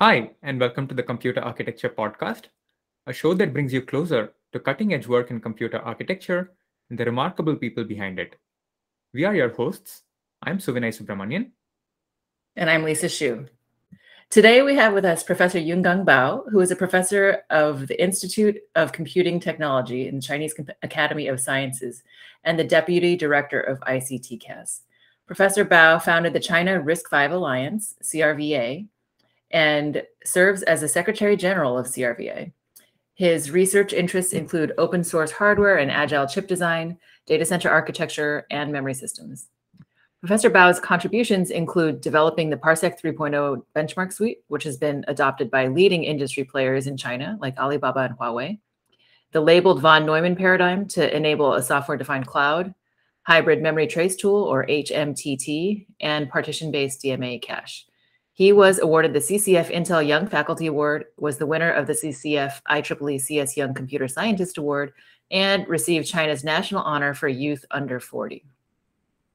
Hi, and welcome to the Computer Architecture Podcast, a show that brings you closer to cutting edge work in computer architecture and the remarkable people behind it. We are your hosts. I'm Suvinay Subramanian. And I'm Lisa Hsu. Today we have with us Professor Yungang Bao, who is a professor of the Institute of Computing Technology in the Chinese Academy of Sciences and the Deputy Director of ICTCAS. Professor Bao founded the China RISC-V Alliance, CRVA, and serves as the Secretary General of CRVA. His research interests include open source hardware and agile chip design, data center architecture, and memory systems. Professor Bao's contributions include developing the Parsec 3.0 benchmark suite, which has been adopted by leading industry players in China like Alibaba and Huawei, the labeled von Neumann paradigm to enable a software-defined cloud, hybrid memory trace tool or HMTT, and partition-based DMA cache. He was awarded the CCF Intel Young Faculty Award, was the winner of the CCF IEEE CS Young Computer Scientist Award, and received China's national honor for youth under 40.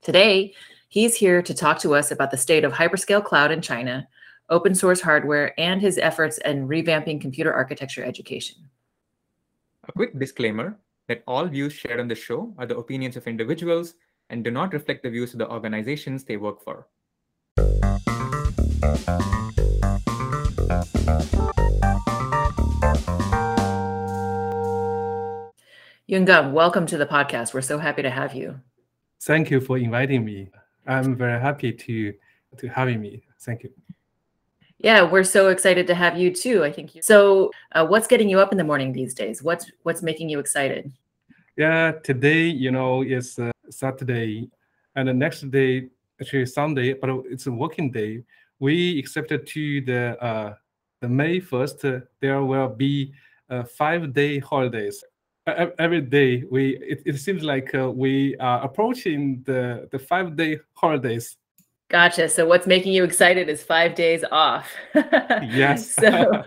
Today, He's here to talk to us about the state of hyperscale cloud in China, open source hardware, and his efforts in revamping computer architecture education. A quick disclaimer that all views shared on the show are the opinions of individuals and do not reflect the views of the organizations they work for. Yungang, welcome to the podcast. We're so happy to have you. Thank you for inviting me. I'm very happy to to having me. Thank you. Yeah, we're so excited to have you too. I think you. So, uh, what's getting you up in the morning these days? What's what's making you excited? Yeah, today you know is uh, Saturday, and the next day actually Sunday, but it's a working day. We accepted to the uh, the May first. Uh, there will be uh, five day holidays every day we it, it seems like uh, we are approaching the the five day holidays gotcha. So what's making you excited is five days off. Yes. So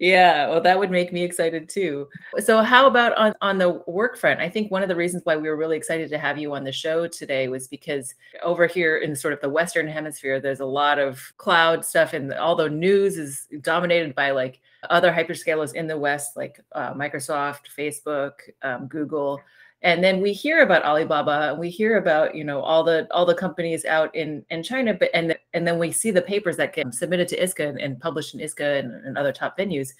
yeah well that would make me excited too. So how about on on the work front? I think one of the reasons why we were really excited to have you on the show today was because over here in sort of the western hemisphere there's a lot of cloud stuff and although news is dominated by like other hyperscalers in the West, like uh, Microsoft, Facebook, um, Google, and then we hear about Alibaba, and we hear about you know all the all the companies out in in China, but and and then we see the papers that get submitted to ISCA and, and published in ISCA and, and, other top venues,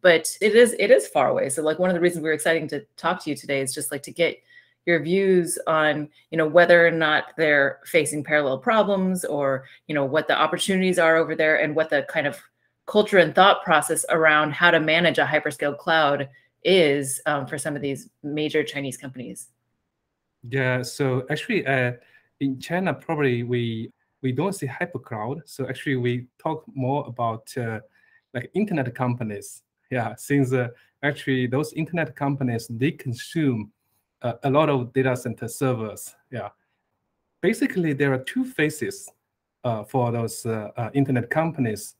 but it is it is far away. So like one of the reasons we are exciting to talk to you today is just like to get your views on you know whether or not they're facing parallel problems or you know what the opportunities are over there and what the kind of culture and thought process around how to manage a hyperscale cloud is um, for some of these major Chinese companies? Yeah, so actually, uh, in China, probably we we don't see hypercloud. So actually, we talk more about uh, like internet companies. Yeah, since uh, actually those internet companies they consume uh, a lot of data center servers. Yeah, basically there are two phases uh, for those uh, uh, internet companies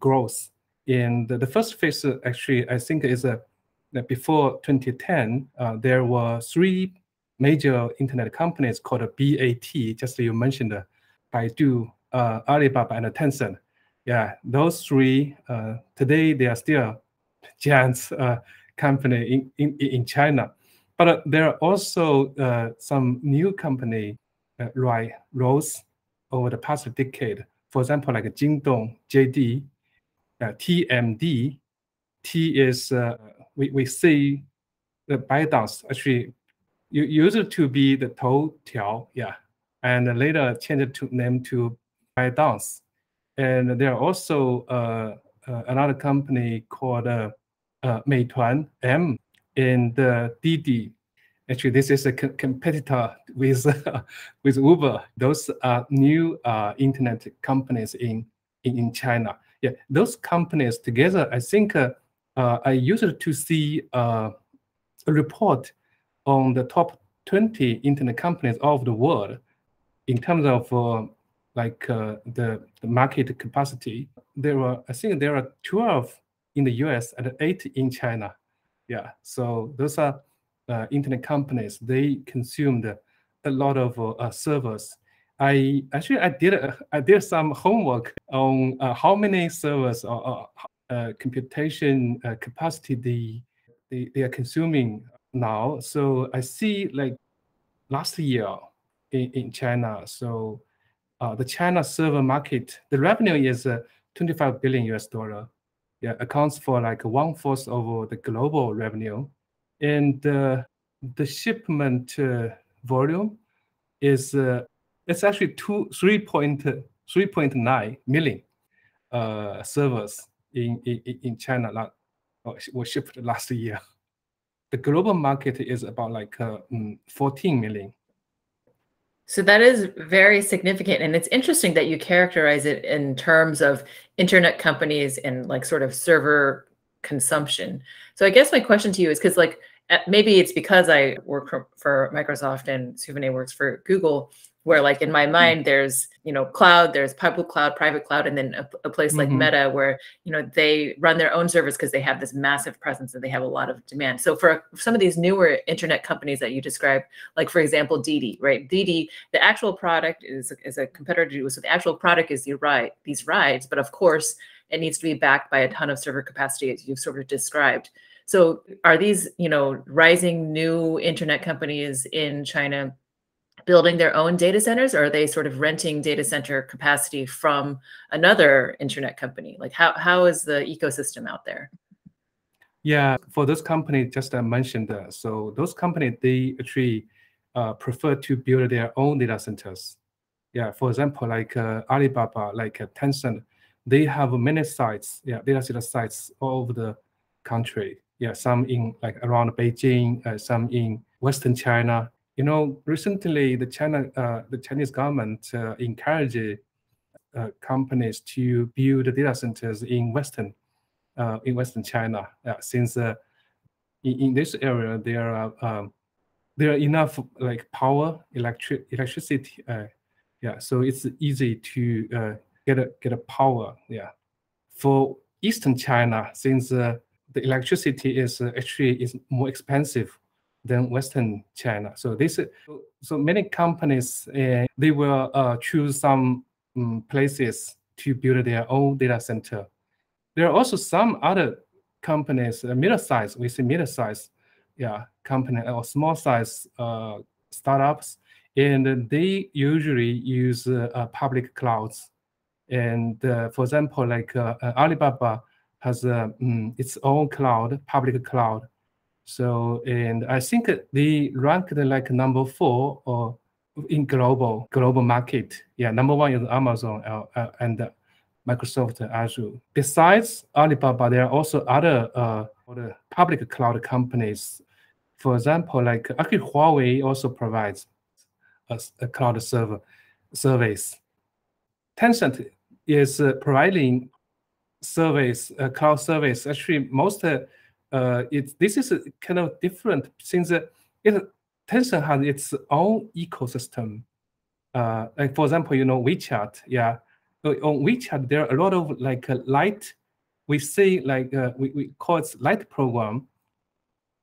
growth. And the, first phase, actually, I think is that before 2010, uh, there were three major internet companies called BAT, just you mentioned, uh, Baidu, uh, Alibaba, and Tencent. Yeah, those three, today they are still giants company in, in, in China. But uh, there are also uh, some new company uh, right, rose over the past decade for example, like Jingdong, JD, uh, TMD. T is we, we see the ByteDance actually used to be the Toutiao, yeah, and later changed to name to ByteDance. And there are also uh, uh, another company called uh, uh, Meituan M and uh, Didi Actually, this is a co competitor with with Uber. Those are new uh, internet companies in, in, in China. Yeah, those companies together, I think uh I used to see uh, a report on the top 20 internet companies of the world in terms of uh, like the, the market capacity. There were, I think, there are 12 in the US and eight in China. Yeah, so those are uh, internet companies, they consumed a lot of uh, servers. I actually I did uh, I did some homework on uh, how many servers or uh, computation uh, capacity they, they they are consuming now. So I see like last year in, in China. So uh, the China server market, the revenue is uh, 25 billion US dollar. Yeah, accounts for like one fourth of the global revenue, and the shipment volume is it's actually two three point three point nine million uh, servers in, in in China that were shipped last year. The global market is about like uh, mm, 14 million. So that is very significant. And it's interesting that you characterize it in terms of internet companies and like sort of server consumption. So I guess my question to you is because like maybe it's because I work for, Microsoft and Suvinay works for Google where like in my mm-hmm. mind there's you know cloud there's public cloud private cloud and then a, a place like mm-hmm. meta where you know they run their own servers because they have this massive presence and they have a lot of demand so for some of these newer internet companies that you described like for example Didi right Didi the actual product is, is a competitor to so the actual product is the ride these rides but of course it needs to be backed by a ton of server capacity as you've sort of described so are these you know rising new internet companies in china building their own data centers or are they sort of renting data center capacity from another internet company? Like how, how is the ecosystem out there? Yeah for those companies just i mentioned uh, so those companies they actually uh, prefer to build their own data centers. Yeah for example like uh, alibaba like uh, tencent they have many sites yeah data center sites all over the country. Yeah some in like around beijing uh, some in western china you know, recently the China, uh, the Chinese government uh, encouraged uh, companies to build data centers in Western, uh, in Western China. since uh, in, in, this area there are um, there are enough like power, electric electricity. Uh, yeah, so it's easy to get a get a power. Yeah, for Eastern China, since the electricity is actually is more expensive than Western China. So this, so many companies uh, they will uh, choose some um, places to build their own data center. There are also some other companies, uh, middle size, we see middle size, yeah, company or small size uh, startups, and they usually use uh, public clouds. And uh, for example, like Alibaba has um, its own cloud, public cloud, so, and I think they ranked like number four or in global global market. Yeah, number one is Amazon uh, uh, and Microsoft Azure. Besides Alibaba, there are also other uh, public cloud companies. For example, like actually Huawei also provides a, a cloud server service. Tencent is uh, providing service, uh, cloud service. Actually, most uh, it this is kind of different since uh, it Tencent has its own ecosystem. Uh, like for example, you know WeChat. Yeah, on WeChat there are a lot of like uh, light. We say like uh, we, we call it light program.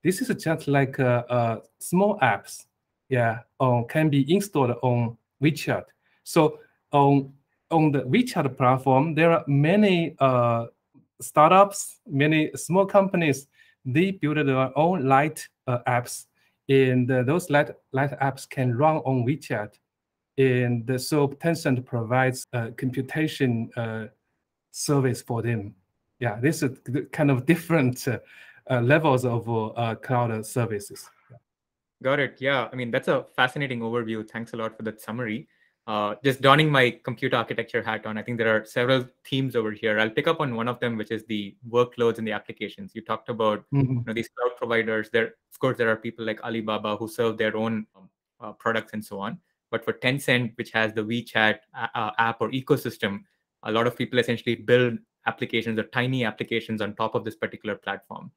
This is just like uh, uh, small apps. Yeah, um, can be installed on WeChat. So on on the WeChat platform, there are many startups, many small companies they build their own light uh, apps, and uh, those light light apps can run on WeChat. And so Tencent provides a computation uh, service for them. Yeah, this is kind of different uh, uh, levels of uh, cloud services. Got it. Yeah, I mean that's a fascinating overview. Thanks a lot for that summary uh, just donning my computer architecture hat on, I think there are several themes over here. I'll pick up on one of them, which is the workloads and the applications. You talked about mm-hmm. you know, these cloud providers. There, of course, there are people like Alibaba who serve their own um, uh, products and so on. But for Tencent, which has the WeChat uh, app or ecosystem, a lot of people essentially build applications or tiny applications on top of this particular platform.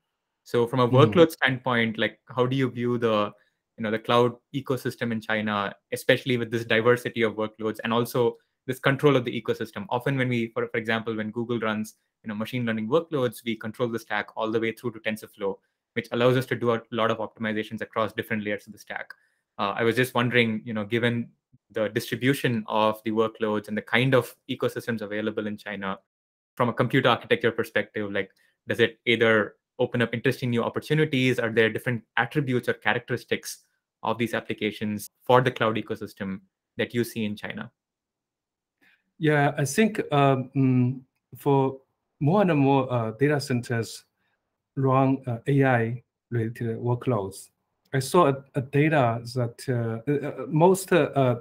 So, from a mm-hmm. workload standpoint, like how do you view the you know the cloud ecosystem in china especially with this diversity of workloads and also this control of the ecosystem often when we for, for example when google runs you know machine learning workloads we control the stack all the way through to tensorflow which allows us to do a lot of optimizations across different layers of the stack uh, i was just wondering you know given the distribution of the workloads and the kind of ecosystems available in China from a computer architecture perspective? Like, does it either open up interesting new opportunities? Are there different attributes or characteristics of these applications for the cloud ecosystem that you see in China? Yeah, I think um, for more and more uh, data centers run uh, AI related workloads. I saw a, a data that uh, uh, uh most uh,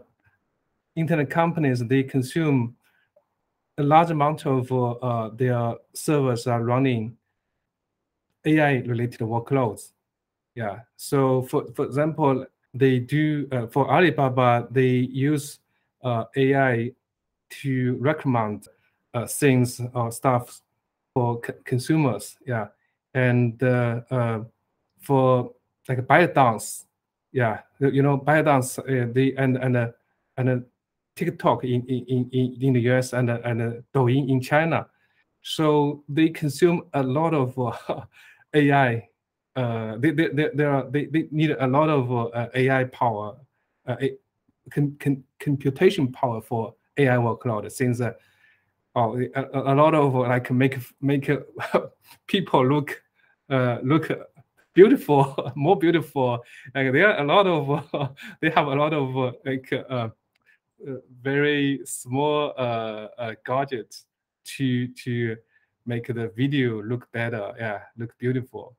internet companies they consume a large amount of their servers are running AI related workloads. Yeah. So for for example, they do for Alibaba they use AI to recommend things or stuff for consumers. Yeah, and uh, uh, for like ByteDance, yeah, you know ByteDance, uh, the and and uh, and uh, TikTok in in in in the US and uh, and uh, Douyin in China, so they consume a lot of uh, AI. Uh, they, they, they, they, are, they, they need a lot of uh, AI power, uh, con, con, computation power for AI workload since uh, oh, a, a, lot of like make make people look uh, look beautiful, more beautiful. Like there are a lot of uh, they have a lot of uh, like uh, uh very small uh, uh, gadgets to to make the video look better. Yeah, look beautiful.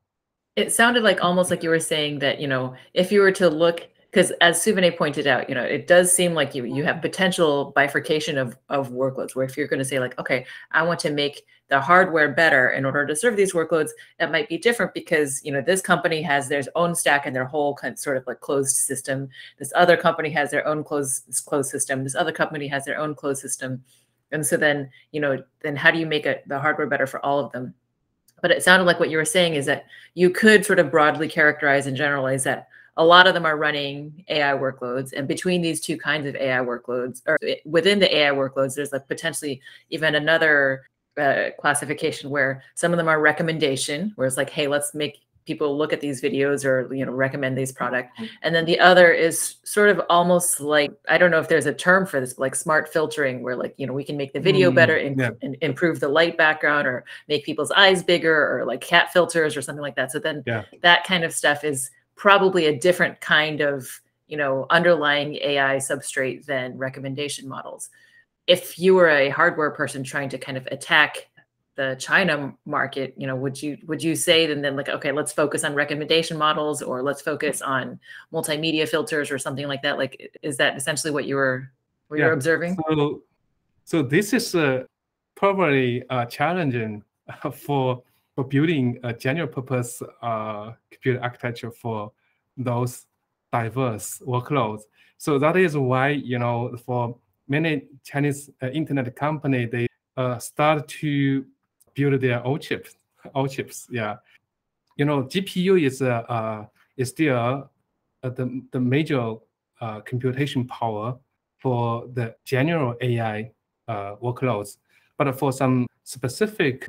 It sounded like almost like you were saying that you know if you were to look because as Suvinay pointed out, you know, it does seem like you you have potential bifurcation of of workloads where if you're going to say like, okay, I want to make the hardware better in order to serve these workloads, that might be different because you know this company has their own stack and their whole kind of sort of like closed system. This other company has their own closed closed system. This other company has their own closed system. And so then, you know, then how do you make it, the hardware better for all of them? But it sounded like what you were saying is that you could sort of broadly characterize and generalize that a lot of them are running AI workloads. And between these two kinds of AI workloads, or within the AI workloads, there's like potentially even another uh, classification where some of them are recommendation, where it's like, hey, let's make people look at these videos or you know recommend these product mm-hmm. and then the other is sort of almost like i don't know if there's a term for this like smart filtering where like you know we can make the video mm, better and, yeah. and, improve the light background or make people's eyes bigger or like cat filters or something like that so then yeah. that kind of stuff is probably a different kind of you know underlying AI substrate than recommendation models. If you were a hardware person trying to kind of attack the China market, you know, would you would you say then then like okay, let's focus on recommendation models or let's focus on multimedia filters or something like that? Like, is that essentially what you were what yeah. you're observing? So, so this is uh, probably uh, challenging for for building a general purpose uh, computer architecture for those diverse workloads. So that is why you know for many Chinese uh, internet company they uh, start to build their own chips. Own chips, yeah. You know, GPU is uh, uh is still uh, the the major uh, computation power for the general AI uh, workloads, but for some specific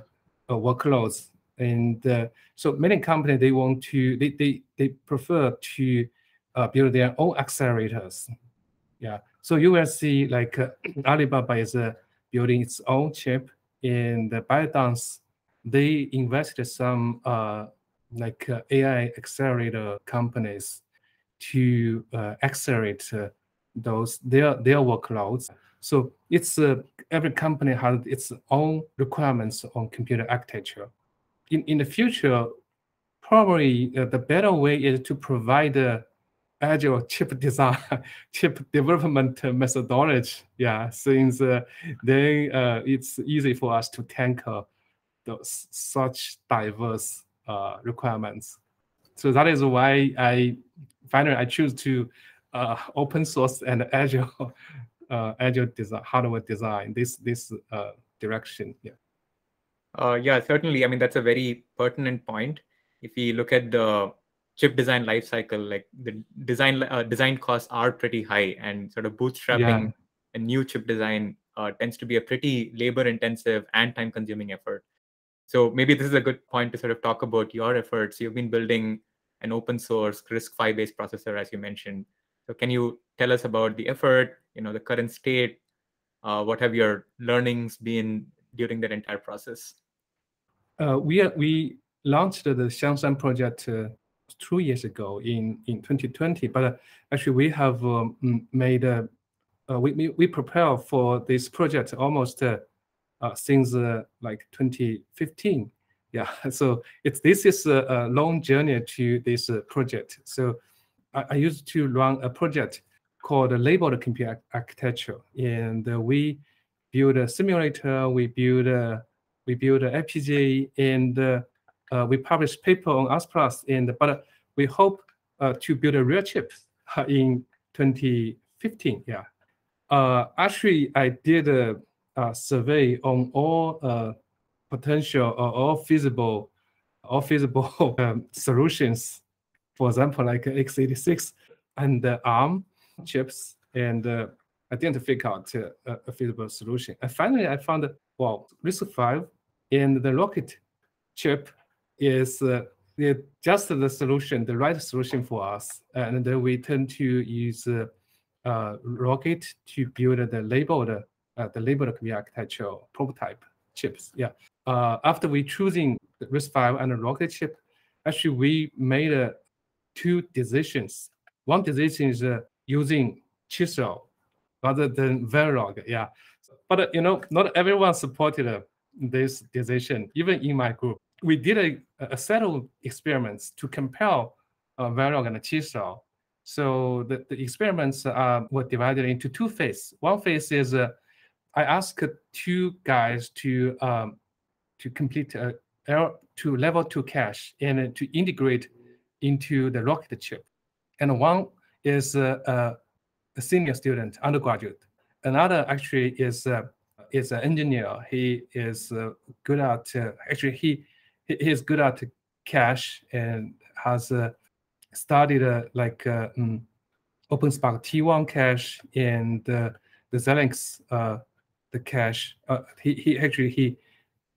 uh, workloads and uh, so many companies they want to they they, they prefer to uh, build their own accelerators yeah so you will see like alibaba is building its own chip in the ByteDance they invested some uh, like uh, ai accelerator companies to accelerate those their their workloads. So it's every company has its own requirements on computer architecture. In, in the future, probably uh, the better way is to provide uh, agile chip design, chip development methodology. Yeah, since uh, then uh, it's easy for us to tackle those such diverse uh, requirements. So that is why I finally I choose to uh, open source and agile uh, agile design hardware design this this uh, direction. Yeah. Uh, yeah, certainly. I mean, that's a very pertinent point. If we look at the chip design lifecycle, like the design uh, design costs are pretty high, and sort of bootstrapping yeah. a new chip design uh, tends to be a pretty labor intensive and time consuming effort. So maybe this is a good point to sort of talk about your efforts. You've been building an open source RISC-V based processor, as you mentioned. So can you tell us about the effort, you know, the current state? Uh, what have your learnings been during that entire process? Uh, we we launched the Xiangshan project uh, two years ago in in 2020, but uh, actually we have um, made uh, we, we prepare for this project almost since like 2015 yeah so it's this is a, a long journey to this uh, project. So I, I, used to run a project called labeled computer architecture and uh, we build a simulator we build a we build a fpga and uh, uh, we publish paper on ASPLOS and but we hope uh, to build a real chip uh, in 2015 yeah actually i did a, a survey on all potential or all feasible all feasible um, solutions. For example, like x86 and ARM chips, and uh, I didn't figure out uh, a feasible solution. And finally, I found well, RISC-V and the Rocket chip is uh, just the solution, the right solution for us. And then we tend to use uh, Rocket to build the labeled, uh, the labeled architecture prototype chips. Yeah uh, after we choosing the RISC-V and the rocket chip, actually we made uh, two decisions. One decision is uh, using Chisel rather than Verilog. Yeah, but uh, you know, not everyone supported uh, this decision. Even in my group, we did a, a set of experiments to compare uh, Verilog and Chisel. So the, the experiments uh, were divided into two phases. One phase is uh, I asked two guys to um, to complete a L to level two cache and to integrate into the rocket chip. And one is a, a senior student, undergraduate. Another actually is is an engineer. He is uh, good at uh, actually he he is good at cache and has uh, studied like um, OpenSPARC T1 cache and the Xilinx the cache. he he actually he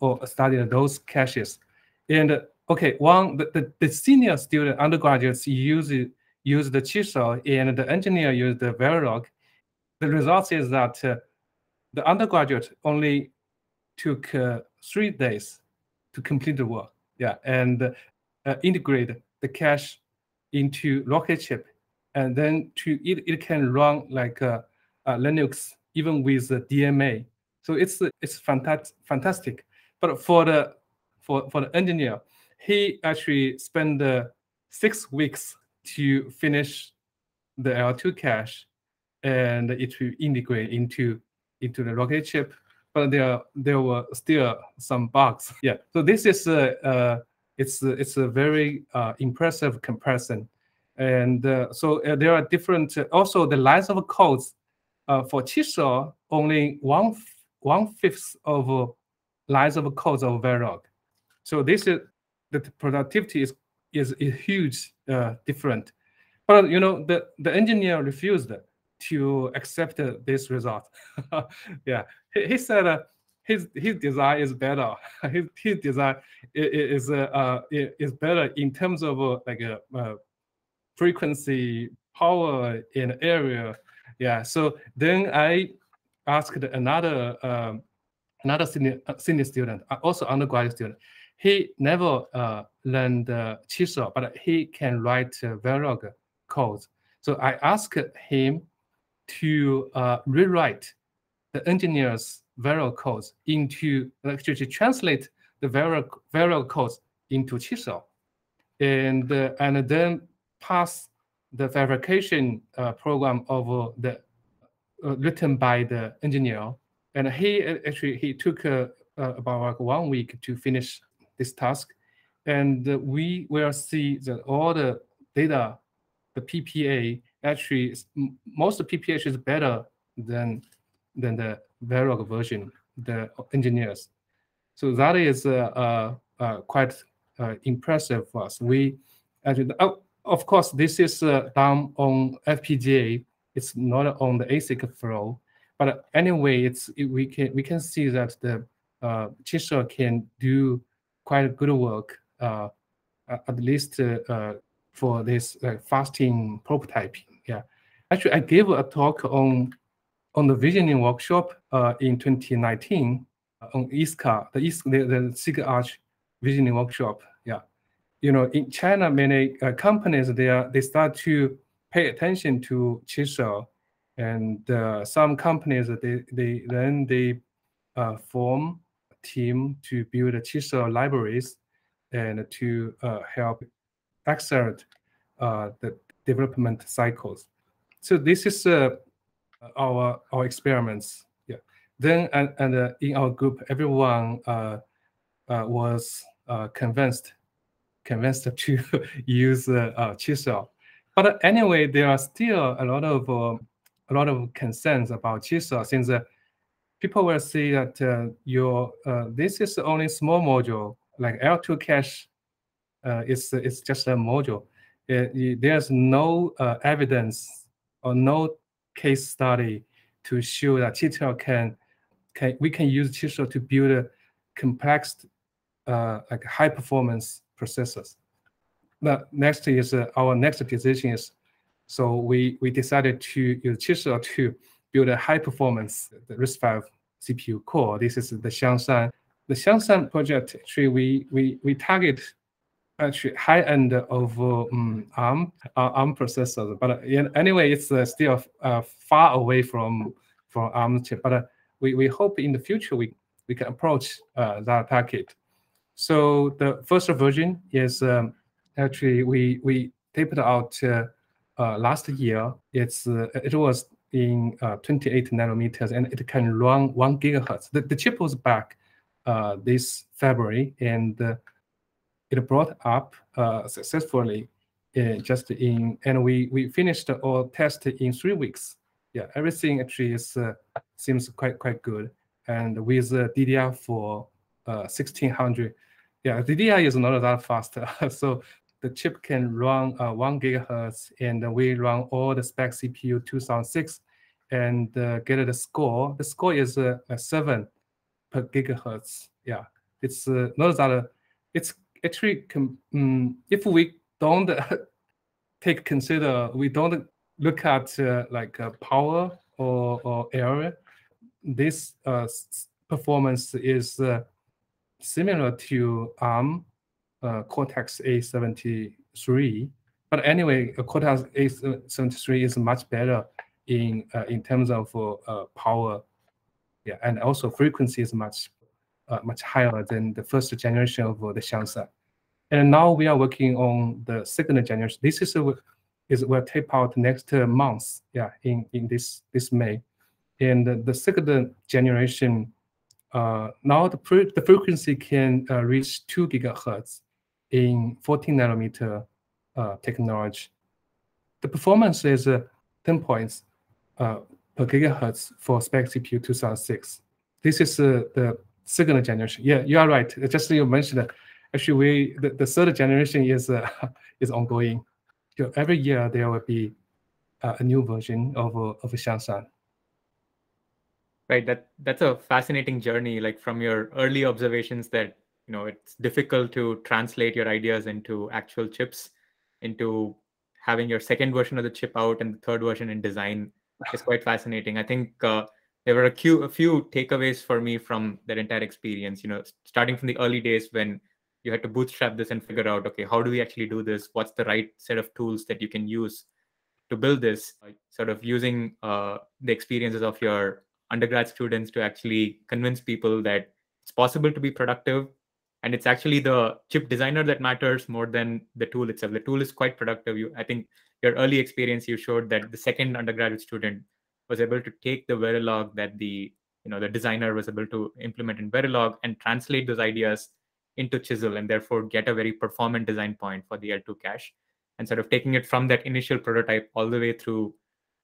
or studying those caches. And okay, one the, the, the senior student undergraduates use use the chisel and the engineer use the Verilog. The result is that uh, the undergraduate only took uh, three days to complete the work. Yeah, and uh, integrate the cache into Rocket chip, and then to it, it can run like uh, uh, Linux even with DMA. So it's it's fantastic. Fantastic. But for the for for the engineer, he actually spent uh, six weeks to finish the L2 cache, and it will integrate into into the rocket chip. But there there were still some bugs. Yeah. So this is a uh, it's it's a very uh, impressive comparison, and uh, so uh, there are different. also, the lines of codes uh, for Chisel only one one fifth of lines of codes of Verilog. So this is the productivity is is a huge uh, different. But you know the the engineer refused to accept this result. yeah, he, he said uh, his his design is better. his his design is uh, uh, is better in terms of uh, like a uh, uh, frequency, power, in area. Yeah. So then I asked another um, another senior, uh, senior student, uh, also undergraduate student. He never uh, learned uh, Chisel, but he can write uh, Verilog codes. So I asked him to uh, rewrite the engineer's Verilog codes into actually to translate the Verilog codes into Chisel, and uh, and then pass the verification program of the written by the engineer. And he actually he took uh, uh, about like one week to finish this task. And we will see that all the data the ppa actually most of PPA is better than than the verilog version the engineers. So that is uh, uh, quite impressive for us. We actually oh, of course this is done on fpga it's not on the asic flow. But anyway, it's it, we can we can see that the uh, Chisel can do quite good work, uh, at least uh, for this fasting prototyping. Yeah, actually, I gave a talk on on the visioning workshop uh, in 2019 uh, on ISCA, the East, the, the Arch visioning workshop. Yeah, you know, in China, many uh, companies they are they start to pay attention to chisel, and uh, some companies they they then they uh, form a team to build a chisel libraries and to uh, help accelerate the development cycles. So this is our our experiments. Yeah. Then and, and uh, in our group, everyone uh, uh, was uh, convinced convinced to use uh, chisel. But anyway, there are still a lot of a lot of concerns about chisel since people will say that uh, your uh, this is only small module like L2 cache uh, is is just a module. It, there's no evidence or no case study to show that chisel can can we can use chisel to build a complex uh, like high performance processors. The next is uh, our next decision is so we we decided to use chisel to build a high performance RISC-V CPU core. This is the Xiangshan. The Xiangshan project actually we we we target actually high end of um, ARM uh, ARM processors. But uh, anyway, it's uh, still uh, far away from from ARM chip. But uh, we, we hope in the future we we can approach that target. So the first version is um, actually we we taped out last year. It's it was in 28 nanometers and it can run one gigahertz. The, the chip was back this February and it brought up uh, successfully uh, just in, and we we finished all test in three weeks. Yeah, everything actually is uh, seems quite quite good. And with uh, DDR4 1600, yeah, DDR is not that fast. so the chip can run uh, one gigahertz, and we run all the spec CPU 2006 and uh, get the score. The score is uh, seven per gigahertz. Yeah, it's uh, not that it's actually, um, if we don't take consider, we don't look at uh, like uh, power or, or area, this uh, performance is uh, similar to ARM uh, Cortex A73. But anyway, Cortex A73 is much better in uh, in terms of power, yeah, and also frequency is much uh, much higher than the first generation of the Xiangshan. And now we are working on the second generation. This is a, is will tape out next month, yeah, in, in this this May. And the, second generation, uh, now the, the frequency can uh, reach two gigahertz in 14 nanometer uh, technology. The performance is uh, 10 points uh, per gigahertz for spec CPU 2006. This is uh, the second generation. Yeah, you are right. Just you mentioned, that actually, we the, the third generation is uh, is ongoing. So every year there will be uh, a new version of uh, of Xiangshan. Right. That that's a fascinating journey. Like from your early observations that you know it's difficult to translate your ideas into actual chips, into having your second version of the chip out and the third version in design is quite fascinating. I think uh, there were a few, a few takeaways for me from that entire experience. You know, starting from the early days when you had to bootstrap this and figure out, okay, how do we actually do this? What's the right set of tools that you can use to build this? Sort of using uh, the experiences of your undergrad students to actually convince people that it's possible to be productive and it's actually the chip designer that matters more than the tool itself the tool is quite productive you i think your early experience you showed that the second undergraduate student was able to take the Verilog that the you know the designer was able to implement in Verilog and translate those ideas into Chisel and therefore get a very performant design point for the L2 cache and sort of taking it from that initial prototype all the way through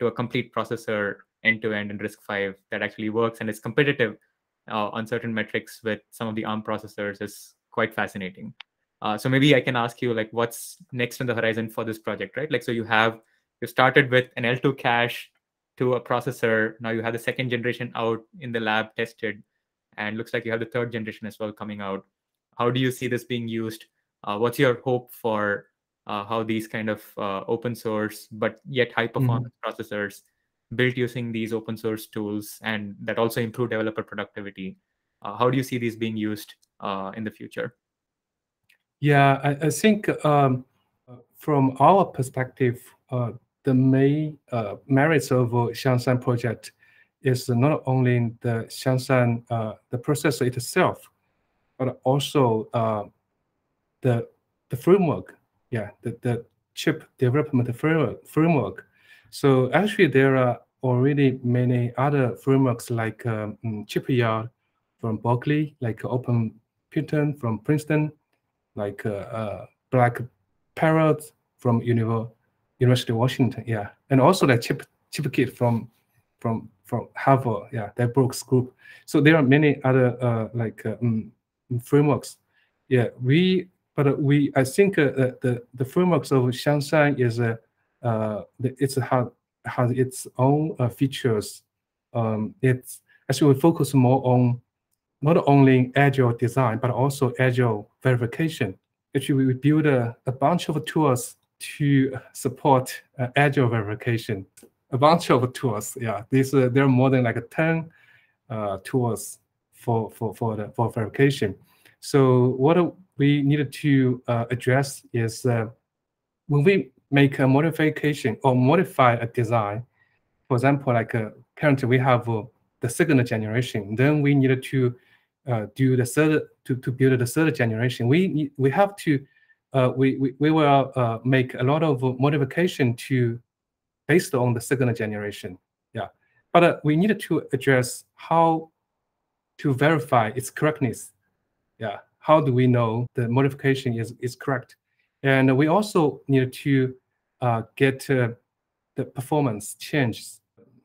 to a complete processor end to end in RISC-V that actually works and is competitive uh, on certain metrics with some of the ARM processors is quite fascinating. Uh, so maybe I can ask you like what's next on the horizon for this project, right? Like so you have you started with an L2 cache to a processor. Now you have the second generation out in the lab tested, and looks like you have the third generation as well coming out. How do you see this being used? Uh, what's your hope for uh, how these kind of uh, open source but yet high Mm-hmm. performance processors built using these open source tools and that also improve developer productivity. Uh, how do you see these being used uh, in the future? Yeah, I, I think um, from our perspective, uh, the main uh, merits of Xiangshan project is not only the Xiangshan, uh, the processor itself, but also uh, the the framework. Yeah, the, the chip development framework. Framework. So actually, there are already many other frameworks like um, ChipYard from Berkeley, like Open Python from Princeton, like uh, uh, Black Parrot from Univer University of Washington, yeah, and also like Chip ChipKit from from from Harvard, yeah, that Brooks group. So there are many other uh, like uh, um, frameworks. Yeah, we but we I think uh, the the frameworks of Xiangshan is a uh, it's has has its own uh, features. Um, it's actually we focus more on not only agile design but also agile verification. Actually, we build a, a bunch of tools to support uh, agile verification. A bunch of tools, yeah. These uh, there are more than like ten uh, tools for for for the for verification. So what we needed to uh, address is uh, when we make a modification or modify a design. For example, like uh, currently we have the second generation. Then we needed to do the third to, to build the third generation. We we have to uh, we, we, we will uh, make a lot of modification to based on the second generation. Yeah, but uh, we need to address how to verify its correctness. Yeah, how do we know the modification is, is correct? And we also need to uh, get the performance changes.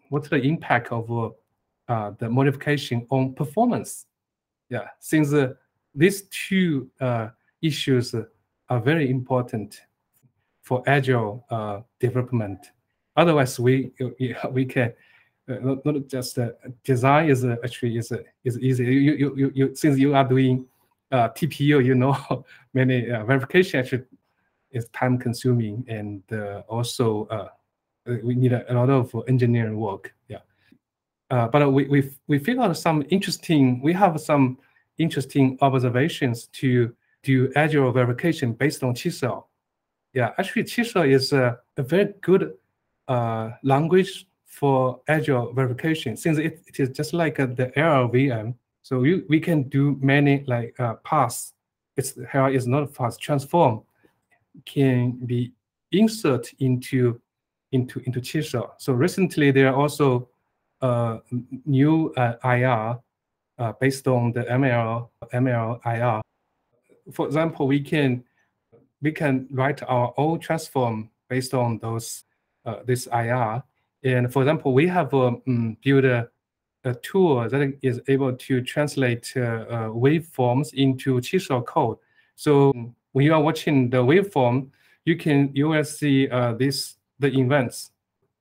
What's the impact of uh, the modification on performance? Yeah, since these two issues are very important for agile uh, development. Otherwise, we we can uh, not, just uh, design is actually is is easy. You, you you you since you are doing TPU, you know many verification actually is time consuming and also we need a, a, lot of engineering work. Yeah, but we we we figured out some interesting. We have some interesting observations to do agile verification based on Chisel. Yeah, actually, Chisel is a, a very good uh, language for agile verification since it, it is just like uh, the LLVM. So you, we can do many like uh, paths. It's here is not fast transform can be insert into into into Chisel. So recently there are also uh, new uh, IR uh, based on the ML ML IR for example, we can we can write our own transform based on those uh, this IR. And for example, we have um, built a, a, tool that is able to translate uh, uh, waveforms into Chisel code. So when you are watching the waveform, you can you will see uh, this the events.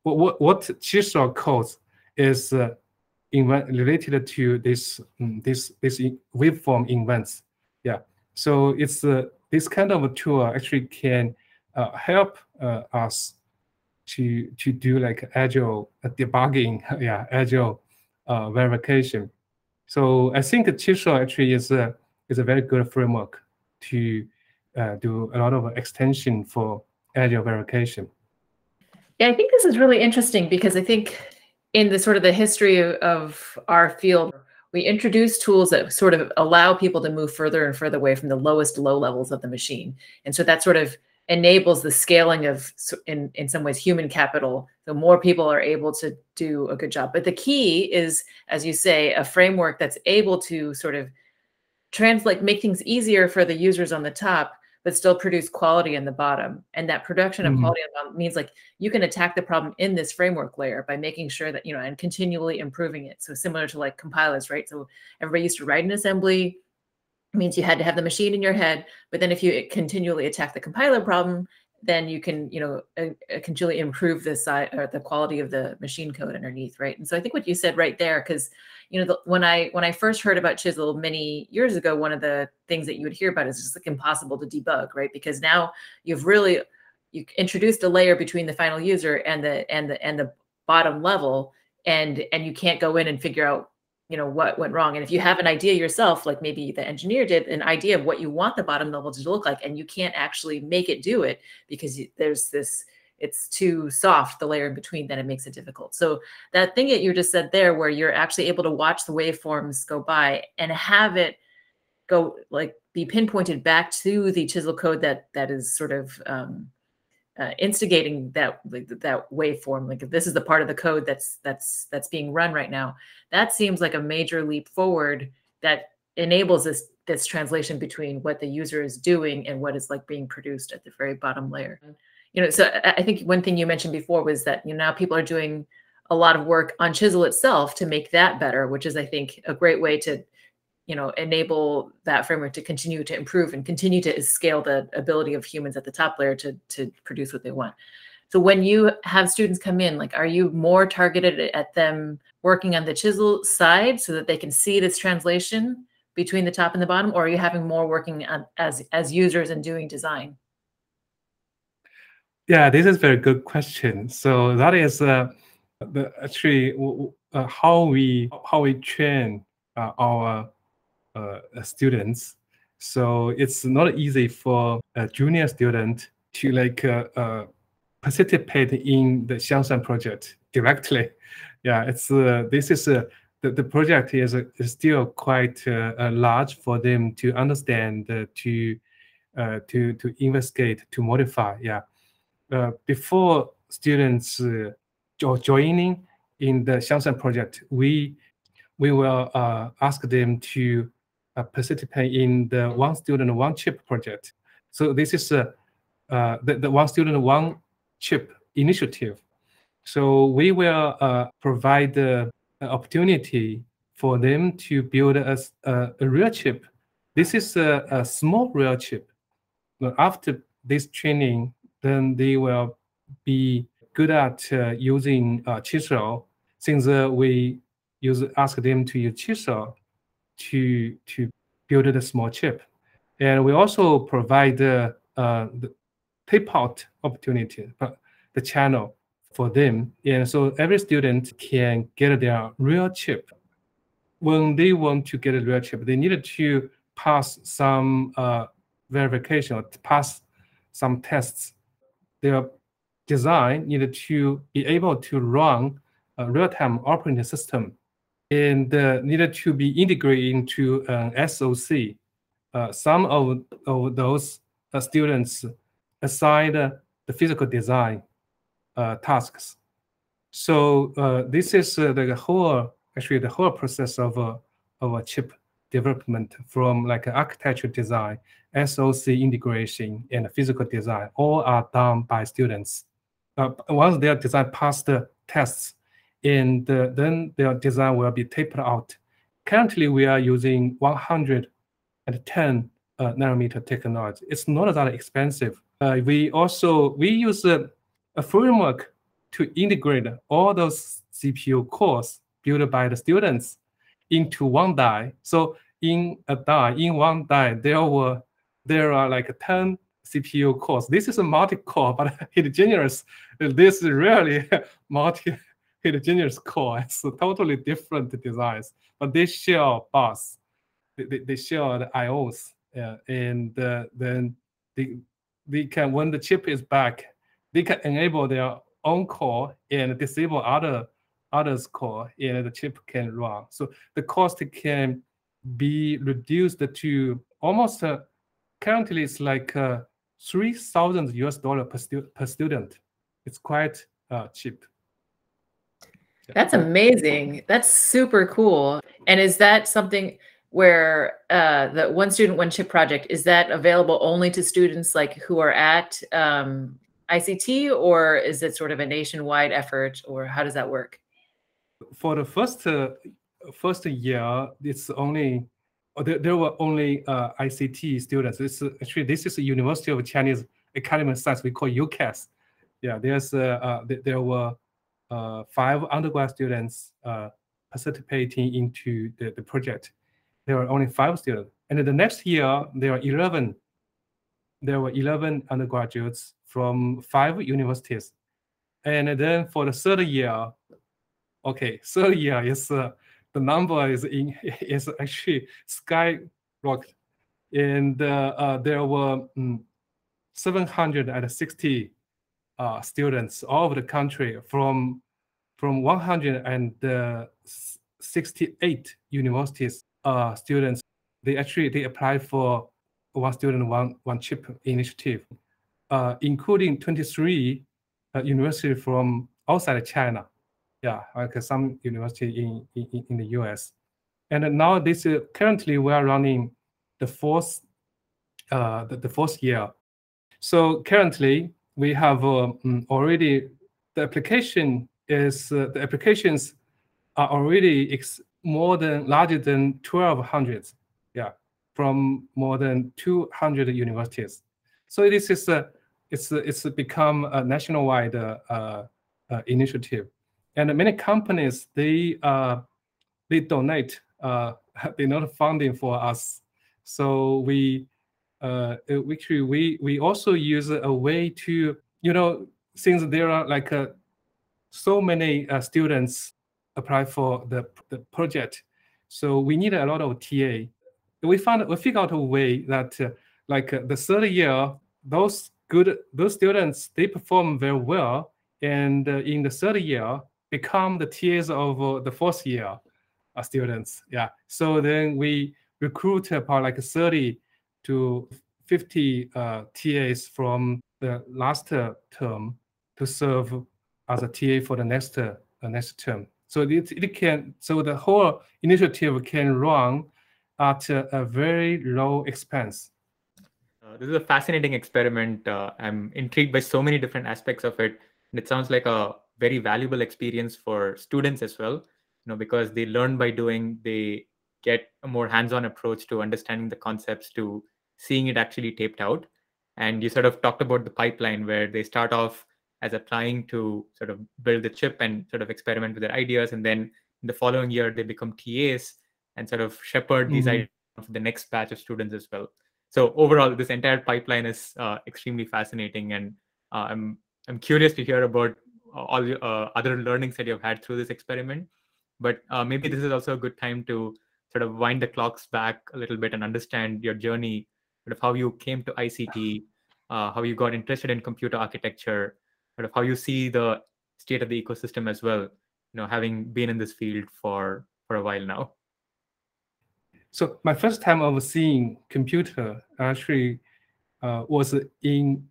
What what, Chisel code is uh, related to this um, this this waveform events. So it's uh, this kind of a tool actually can uh, help uh, us to to do like agile debugging, yeah, agile verification. So I think Chisel actually is a is a very good framework to do a lot of extension for agile verification. Yeah, I think this is really interesting because I think in the sort of the history of our field, we introduce tools that sort of allow people to move further and further away from the lowest low levels of the machine. And so that sort of enables the scaling of, in, in some ways, human capital. So more people are able to do a good job. But the key is, as you say, a framework that's able to sort of translate, make things easier for the users on the top, but still produce quality in the bottom. And that production of Mhm. quality in means like you can attack the problem in this framework layer by making sure that, you know, and continually improving it. So similar to like compilers, right? So everybody used to write an assembly, means you had to have the machine in your head. But then if you continually attack the compiler problem, then you can you know uh, uh, continually improve the size or the quality of the machine code underneath right? And so i think what you said right there because you know the, when i when i first heard about chisel many years ago one of the things that you would hear about is just like impossible to debug right? Because now you've really you introduced a layer between the final user and the and the and the bottom level and and you can't go in and figure out you know what went wrong. And if you have an idea yourself like maybe the engineer did an idea of what you want the bottom level to look like and you can't actually make it do it because there's this it's too soft the layer in between then it makes it difficult. So that thing that you just said there where you're actually able to watch the waveforms go by and have it go like be pinpointed back to the chisel code that that is sort of um, uh, instigating that like that waveform like this is the part of the code that's that's that's being run right now that seems like a major leap forward that enables this this translation between what the user is doing and what is like being produced at the very bottom layer. You know so i think one thing you mentioned before was that you know now people are doing a lot of work on chisel itself to make that better which is i think a great way to you know enable that framework to continue to improve and continue to scale the ability of humans at the top layer to to produce what they want. So when you have students come in like are you more targeted at them working on the chisel side so that they can see this translation between the top and the bottom or are you having more working on, as as users and doing design? Yeah this is a very good question. So that is uh, the actually uh, how we how we train uh, our students. So it's not easy for a junior student to like uh, uh, participate in the Xiangshan project directly. Yeah, it's this is the, the project is, is still quite large for them to understand to uh, to to investigate to modify yeah uh, before students uh, joining in the Xiangshan project we we will ask them to uh, participate in the one student one chip project. So this is uh, uh, the, the one student one chip initiative. So we will uh, provide the opportunity for them to build a, a, a real chip. This is a, a, small real chip. But after this training, then they will be good at uh, using uh, Chisel since uh, we use ask them to use Chisel to to build a small chip. And we also provide the, uh, the tape out opportunity, but the channel for them. And so every student can get their real chip. When they want to get a real chip, they need to pass some uh, verification or pass some tests. Their design needed to be able to run a real-time operating system and uh, needed to be integrated into an SOC. Uh, some of, of those uh, students assigned the physical design uh, tasks. So uh, this is uh, the whole, actually the whole process of, of a chip development from like architecture design, SOC integration, and physical design, all are done by students. once their design passed the tests, and uh, then their design will be taped out. Currently, we are using 110 uh, nanometer technology. It's not that expensive. Uh, we also we use a, a, framework to integrate all those CPU cores built by the students into one die. So in a die, in one die, there were there are like 10 CPU cores. This is a multi-core, but heterogeneous. This is really multi heterogeneous core. It's totally different designs, but they share bus. They, they, share the IOs, uh, and uh, then they, they can when the chip is back, they can enable their own core and disable other others core, and the chip can run. So the cost can be reduced to almost uh, currently it's like uh, three thousand US dollar per, stu- per student. It's quite uh, cheap. That's amazing. That's super cool. And is that something where uh, the one student one chip project is that available only to students like who are at um, ICT, or is it sort of a nationwide effort, or how does that work? For the first uh, first year, it's only there, there were only uh, ICT students. This actually this is the University of Chinese Academy of science we call UCAS. Yeah, there's uh, there were five undergrad students participating into the, the project. There were only five students. And the next year, there were 11, there were 11 undergraduates from five universities. And then for the third year, okay, third year is uh, the number is in is actually skyrocketed, and uh, uh, there were um, 760 uh, students all over the country from from 168 universities uh, students. They actually they applied for one student one one chip initiative, uh, including 23 uh, universities from outside China. Yeah, like some university in, in, in the US. And now this uh, currently we are running the fourth uh, the, the fourth year. So currently we have uh, mm, already the application is uh, the applications are already more than larger than 1200 yeah from more than 200 universities. So this is a it's it's become a nationwide uh, uh, initiative. And many companies they uh, they donate uh, they not funding for us. So we uh, actually we we also use a way to you know since there are like a so many uh, students apply for the, the project. So we need a lot of TA. We found we figured out a way that uh, like uh, the third year, those good those students they perform very well, and uh, in the third year become the TAs of uh, the fourth year uh, students. Yeah. So then we recruit about like 30 to 50 TAs from the last term to serve as a TA for the next uh, next term. So it, it can so the whole initiative can run at a, a very low expense. Uh, this is a fascinating experiment. Uh, I'm intrigued by so many different aspects of it, and it sounds like a very valuable experience for students as well. You know, because they learn by doing, they get a more hands-on approach to understanding the concepts, to seeing it actually taped out. And you sort of talked about the pipeline where they start off as applying to sort of build the chip and sort of experiment with their ideas. And then in the following year, they become TAs and sort of shepherd mm-hmm. these ideas for the next batch of students as well. So overall, this entire pipeline is uh, extremely fascinating, and uh, I'm I'm curious to hear about all the uh, other learnings that you've had through this experiment. But uh, maybe this is also a good time to sort of wind the clocks back a little bit and understand your journey, sort of how you came to ICT, uh, how you got interested in computer architecture, sort of how you see the state of the ecosystem as well you know having been in this field for for a while now. So my first time of seeing computer actually uh, was in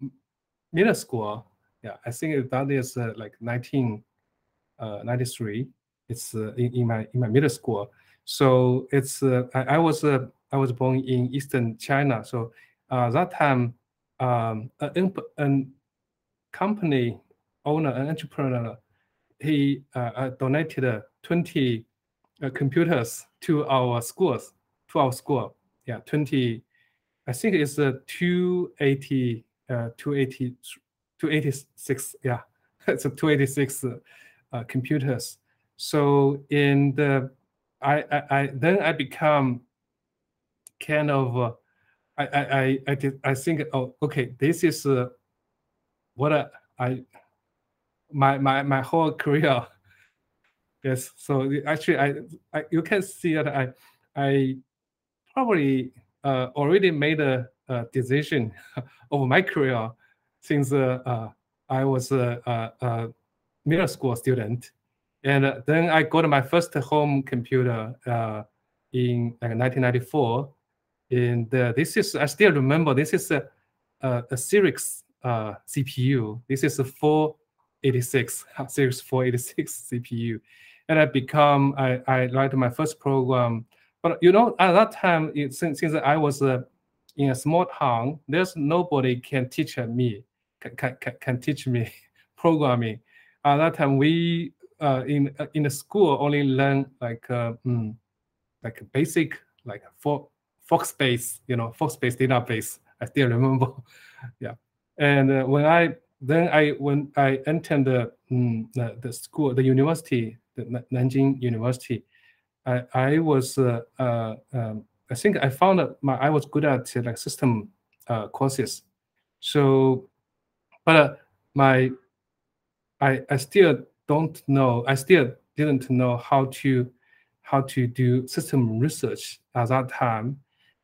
middle school. Yeah i think that is uh, like 1993 uh, it's uh, in, in, my in my middle school. So it's uh, I, I, was uh, i was born in eastern china so that time um, an, an company owner an entrepreneur, he uh, uh donated uh, 20 uh, computers to our schools, to our school. Yeah, 20, I think it's uh, 280, uh, 280, 286, yeah, it's a 286 uh, computers. So in the, I, I, I then I become kind of, I, I, I, did, I think, oh, okay, this is what I, I my my my whole career. Yes, so actually, I, I you can see that I I probably uh, already made a, a decision of my career since uh, uh, I was a, a, a, middle school student, and uh, then I got my first home computer uh, in like 1994, and uh, this is I still remember this is a a, a Cyrix uh, CPU. This is a 486, Cyrix 486 CPU. And I become, I, I write my first program. But you know, at that time, it, since, since I was uh, in a small town, there's nobody can teach me, can, can, can teach me programming. At that time, we uh, in in the school only learn like uh, mm, like basic like for Foxbase, you know, Foxbase database. I still remember. yeah. And uh, when I then I when I entered the mm, the, the, school, the university, the Nanjing University, I I was uh, uh, um, I think I found that my I was good at like system uh, courses, so but my I I still don't know I still didn't know how to how to do system research at that time.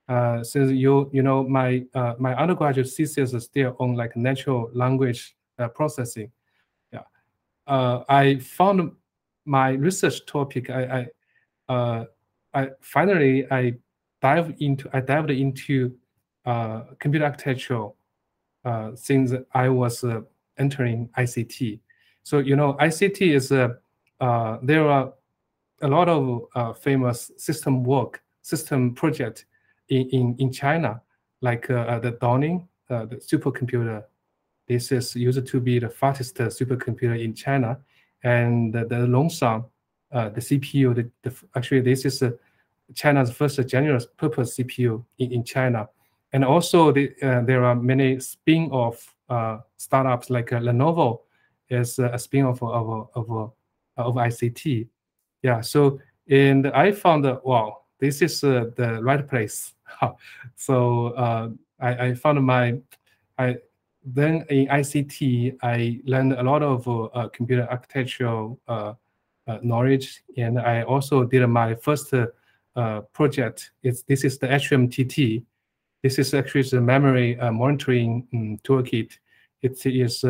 Uh, since you you know my uh, my undergraduate thesis is still on like natural language uh, processing. Yeah, uh, I found my research topic. I I, uh, I finally I dive into I dived into uh, computer architecture since I was entering ICT. So you know ICT is a there are a lot of famous system work, system project in, in, in China, like uh, uh the Dawning, uh, the supercomputer. This is used to be the fastest supercomputer in China. And the, the Loongson, uh, the CPU, the, the, actually this is China's first general purpose CPU in, in China. And also the, there are many spin-off startups like Lenovo is a spin-off of, of, of, of ICT yeah so and i found that wow this is uh, the right place. So uh, I, I found my i then in ict i learned a lot of uh, computer architectural uh, uh, knowledge. And i also did my first uh, project. It's this is the hmtt this is actually the memory monitoring um, toolkit. It is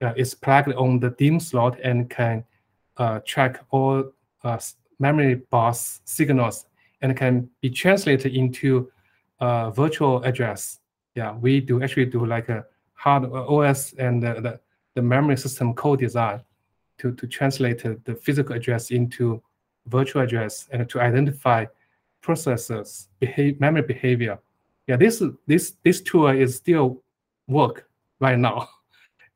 it's plugged on the DIMM slot and can track all memory bus signals and can be translated into a virtual address. Yeah, we do actually do like a hard OS and the, the, the memory system co-design to, to translate the physical address into virtual address and to identify processors behave, memory behavior. Yeah, this this this tool is still work right now.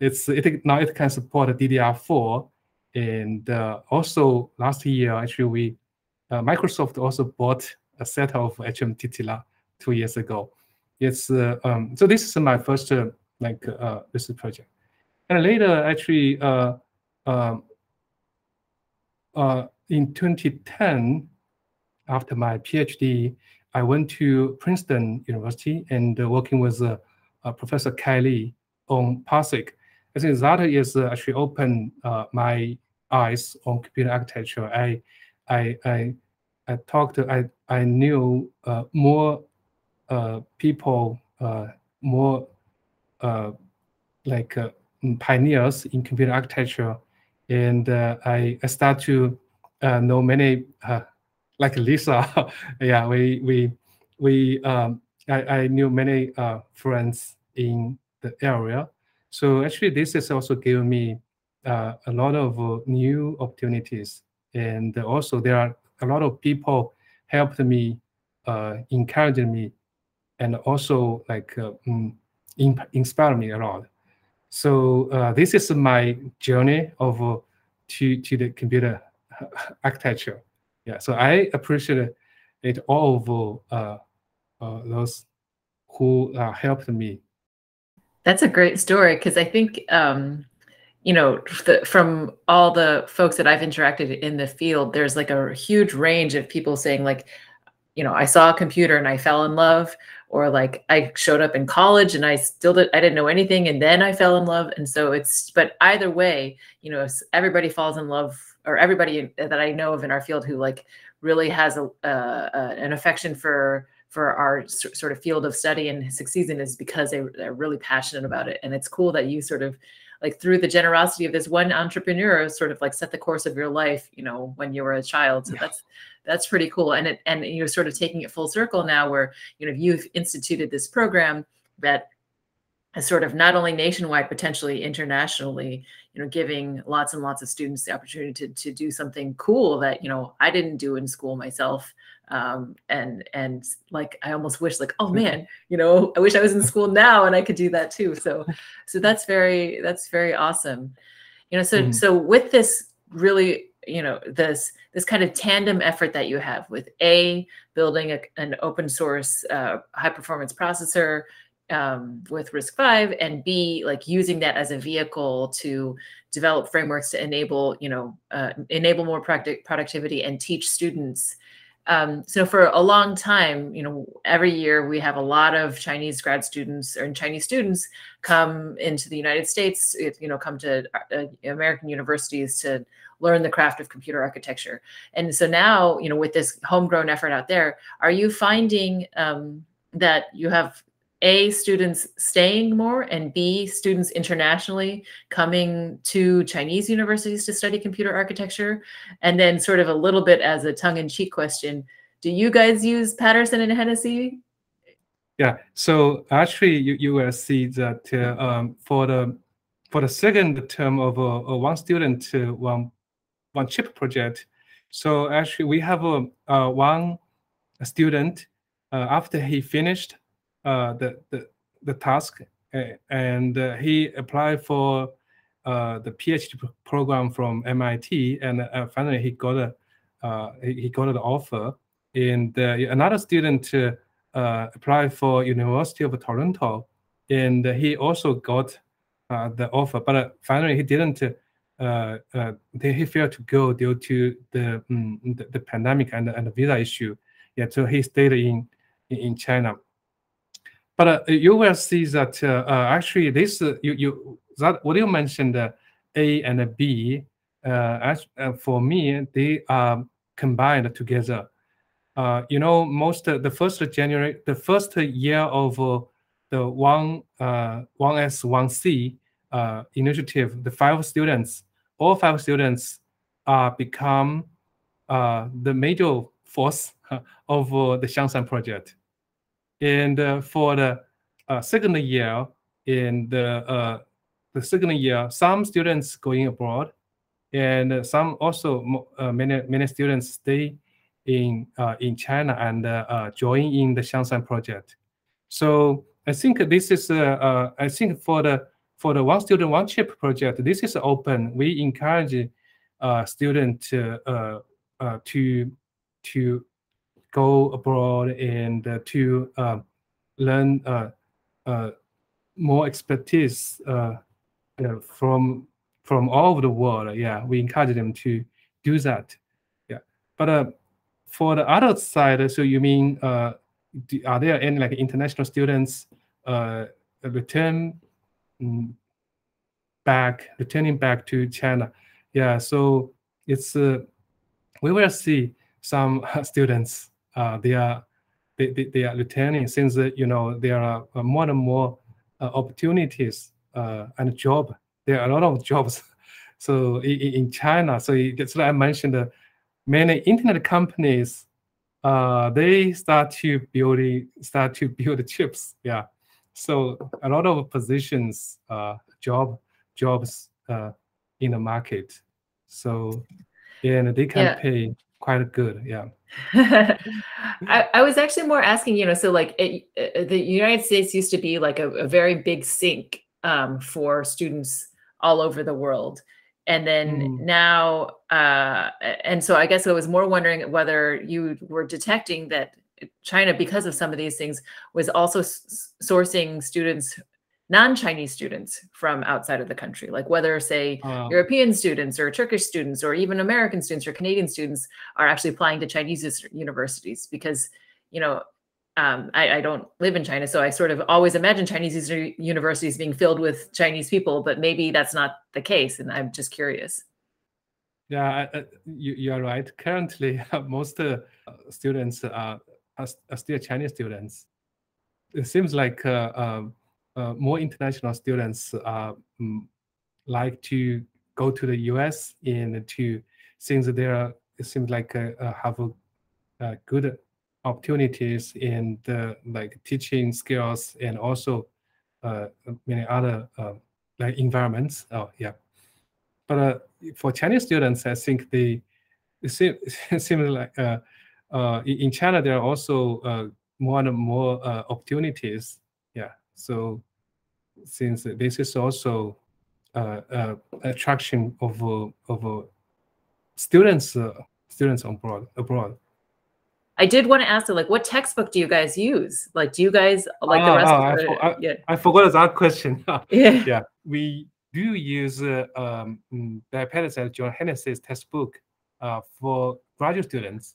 It's it now it can support DDR4 and uh, also last year, actually, we uh, Microsoft also bought a set of HMTTLA two years ago. It's uh, um, so this is my first uh, like uh, research project, and later actually uh, um, in 2010, after my PhD, I went to Princeton University and working with Professor Kai on PARSEC. I think that is actually opened my eyes on computer architecture. I I I I talked. I I knew uh, more uh, people, uh, more uh, like uh, pioneers in computer architecture, and I I start to know many like Lisa. yeah, we we we um, I, I knew many friends in the area. So actually, this is also giving me uh, a lot of uh, new opportunities. And also there are a lot of people helped me, uh, encouraged me, and also like uh, mm, in, inspire me a lot. So uh, this is my journey of uh, to to the computer architecture. Yeah, so I appreciate it all of those who helped me. That's a great story because I think um, you know, the, from all the folks that I've interacted in the field, there's like a huge range of people saying like, you know, I saw a computer and I fell in love, or like I showed up in college and I still did, I didn't know anything and then I fell in love. And so it's, but either way, you know, everybody falls in love, or everybody that I know of in our field who like really has a, uh, an affection for for our sort of field of study and succeeds in is because they, they're really passionate about it. And it's cool that you sort of like through the generosity of this one entrepreneur sort of like set the course of your life you know when you were a child so yeah. that's that's pretty cool and it and you're sort of taking it full circle now where you know you've instituted this program that is sort of not only nationwide potentially internationally you know giving lots and lots of students the opportunity to, to do something cool that you know i didn't do in school myself um, and and like I almost wish like oh man you know I wish I was in school now and I could do that too so so that's very that's very awesome you know so mm. so with this really you know this this kind of tandem effort that you have with a building a, an open source uh, high performance processor um, with RISC-V, and B, like using that as a vehicle to develop frameworks to enable, you know, uh, enable more product productivity and teach students. Um, so for a long time, you know, every year we have a lot of Chinese grad students or Chinese students come into the United States, you know, come to uh, American universities to learn the craft of computer architecture. And so now, you know, with this homegrown effort out there, are you finding um, that you have a students staying more and b students internationally coming to chinese universities to study computer architecture. And then sort of a little bit as a tongue-in-cheek question do you guys use patterson and hennessy? Yeah so actually you, you will see that uh, um, for the for the second term of uh, one student uh, one one chip project so actually we have a, uh, one student uh, after he finished uh, the, the the task, and uh, he applied for uh, the PhD program from MIT, and finally he got a he got the offer. And another student applied for University of Toronto, and he also got the offer, but finally he didn't. Uh, uh, he failed to go due to the, um, the, the pandemic and, and the visa issue. Yeah, so he stayed in in China. But uh, you will see that uh, uh, actually this you you that what you mentioned A and B as, for me they are combined together. you know, most the first January, the first year of the one uh, one S one C initiative, the five students, all five students uh, become uh, the major force of uh, the Xiangshan project. And uh, for the uh, second year, in the uh, the second year, some students going abroad, and some also uh, many many students stay in uh, in China and uh, uh, join in the Xiangshan project. So I think this is I think for the for the one student one chip project, this is open. We encourage uh, students to to to go abroad and uh, to uh, learn uh, uh, more expertise uh, from from all over the world. Yeah, we encourage them to do that. Yeah, but for the other side, so you mean are there any like international students return mm, back returning back to China? Yeah, so it's we will see some students uh, they are they, they, they, are returning since uh, you know there are uh, more and more opportunities and job. There are a lot of jobs. so in, in China, so that's what I mentioned. many internet companies uh, they start to build start to build chips. Yeah, so a lot of positions, uh, job jobs uh, in the market. So and they can yeah. pay quite good. Yeah. I, I, was actually more asking, you know, so like it, uh, the United States used to be like a, a very big sink um, for students all over the world. And then mm. now, uh, and so I guess I was more wondering whether you were detecting that China, because of some of these things, was also sourcing students non-Chinese students from outside of the country, like whether, say, uh, European students or Turkish students or even American students or Canadian students are actually applying to Chinese universities because, you know, um, I, I, don't live in China, so I sort of always imagine Chinese universities being filled with Chinese people, but maybe that's not the case, and I'm just curious. Yeah, you, you are right. Currently, most uh, students are, are, still Chinese students. It seems like uh, um, uh, more international students uh, like to go to the US and to since there are, it seems like uh, uh have a, uh, good opportunities in the like teaching skills and also uh, many other like environments. Oh yeah, but for Chinese students, I think they it seems, it seems like in China there are also more and more opportunities. Yeah, so since this is also uh, uh, attraction of uh, of uh, students uh, students abroad abroad. I did want to ask, like, what textbook do you guys use? Like, do you guys like the Ah, rest ah, of I the? for- I- yeah, I forgot that question. yeah. yeah, we do use uh, um, and John Hennessy's textbook uh, for graduate students,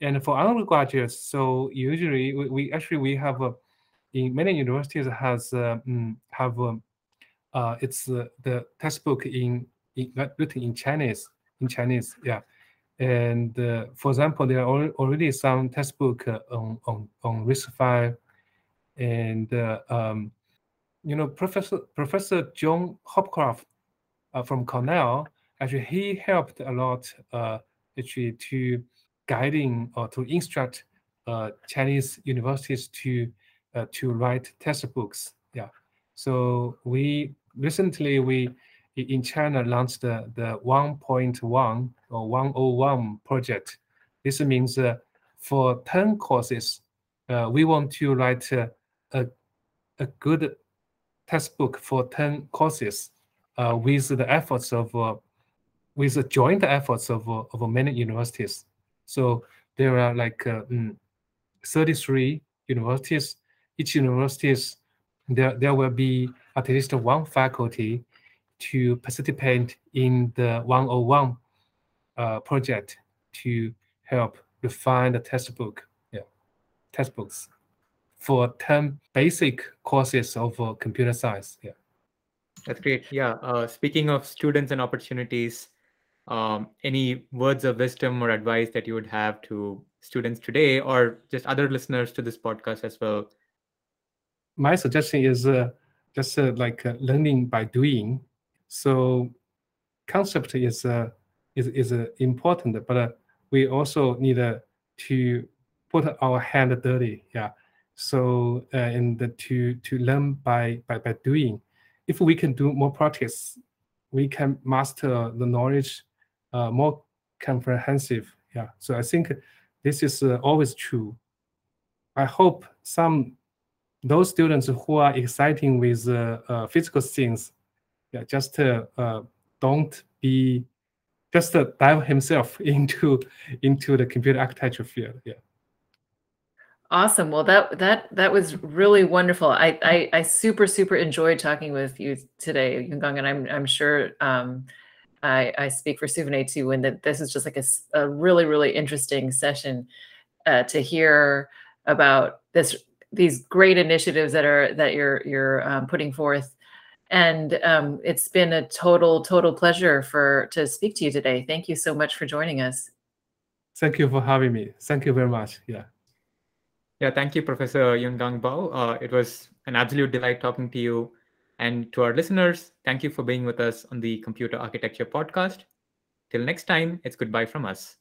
and for undergraduates. So usually, we, we actually we have uh, in many universities has uh, mm, have um, uh, it's uh, the textbook in, in written in Chinese in Chinese. Yeah, and for example, there are already some textbook on on on RISC-V and um, you know, Professor Professor John Hopcroft from Cornell, actually he helped a lot actually to guiding or to instruct uh, Chinese universities to uh, to write textbooks. Yeah. So we recently we in China launched the, the 1.1 or 101 project. This means uh, for 10 courses, uh, we want to write uh, a, a good textbook for 10 courses uh, with the efforts of uh, with the joint efforts of, of many universities so there are like mm, 33 universities each universities there, there will be at least one faculty to participate in the 101 uh, project to help refine the textbook yeah textbooks for 10 basic courses of uh, computer science. Yeah. That's great. Yeah. Uh, speaking of students and opportunities, um, any words of wisdom or advice that you would have to students today or just other listeners to this podcast as well? My suggestion is uh, just uh, like uh, learning by doing. So concept is uh, is is important, but we also need to put our hand dirty. Yeah. So and to to learn by, by by doing. If we can do more practice, we can master the knowledge more comprehensive. Yeah. So I think this is always true. I hope some those students who are exciting with uh, uh, physical things, yeah, just uh, uh, don't be just uh, dive himself into into the computer architecture field. Yeah. Awesome. Well, that that that was really wonderful. I I, I super super enjoyed talking with you today, Yungang, and I'm I'm sure um, I I speak for Suvinay too, and that this is just like a, a really really interesting session uh, to hear about this these great initiatives that are that you're you're um, putting forth, and um, it's been a total total pleasure for to speak to you today. Thank you so much for joining us. Thank you for having me. Thank you very much. Yeah. Yeah, thank you, Professor Yungang Bao. Uh, it was an absolute delight talking to you. And to our listeners, thank you for being with us on the Computer Architecture Podcast. Till next time, it's goodbye from us.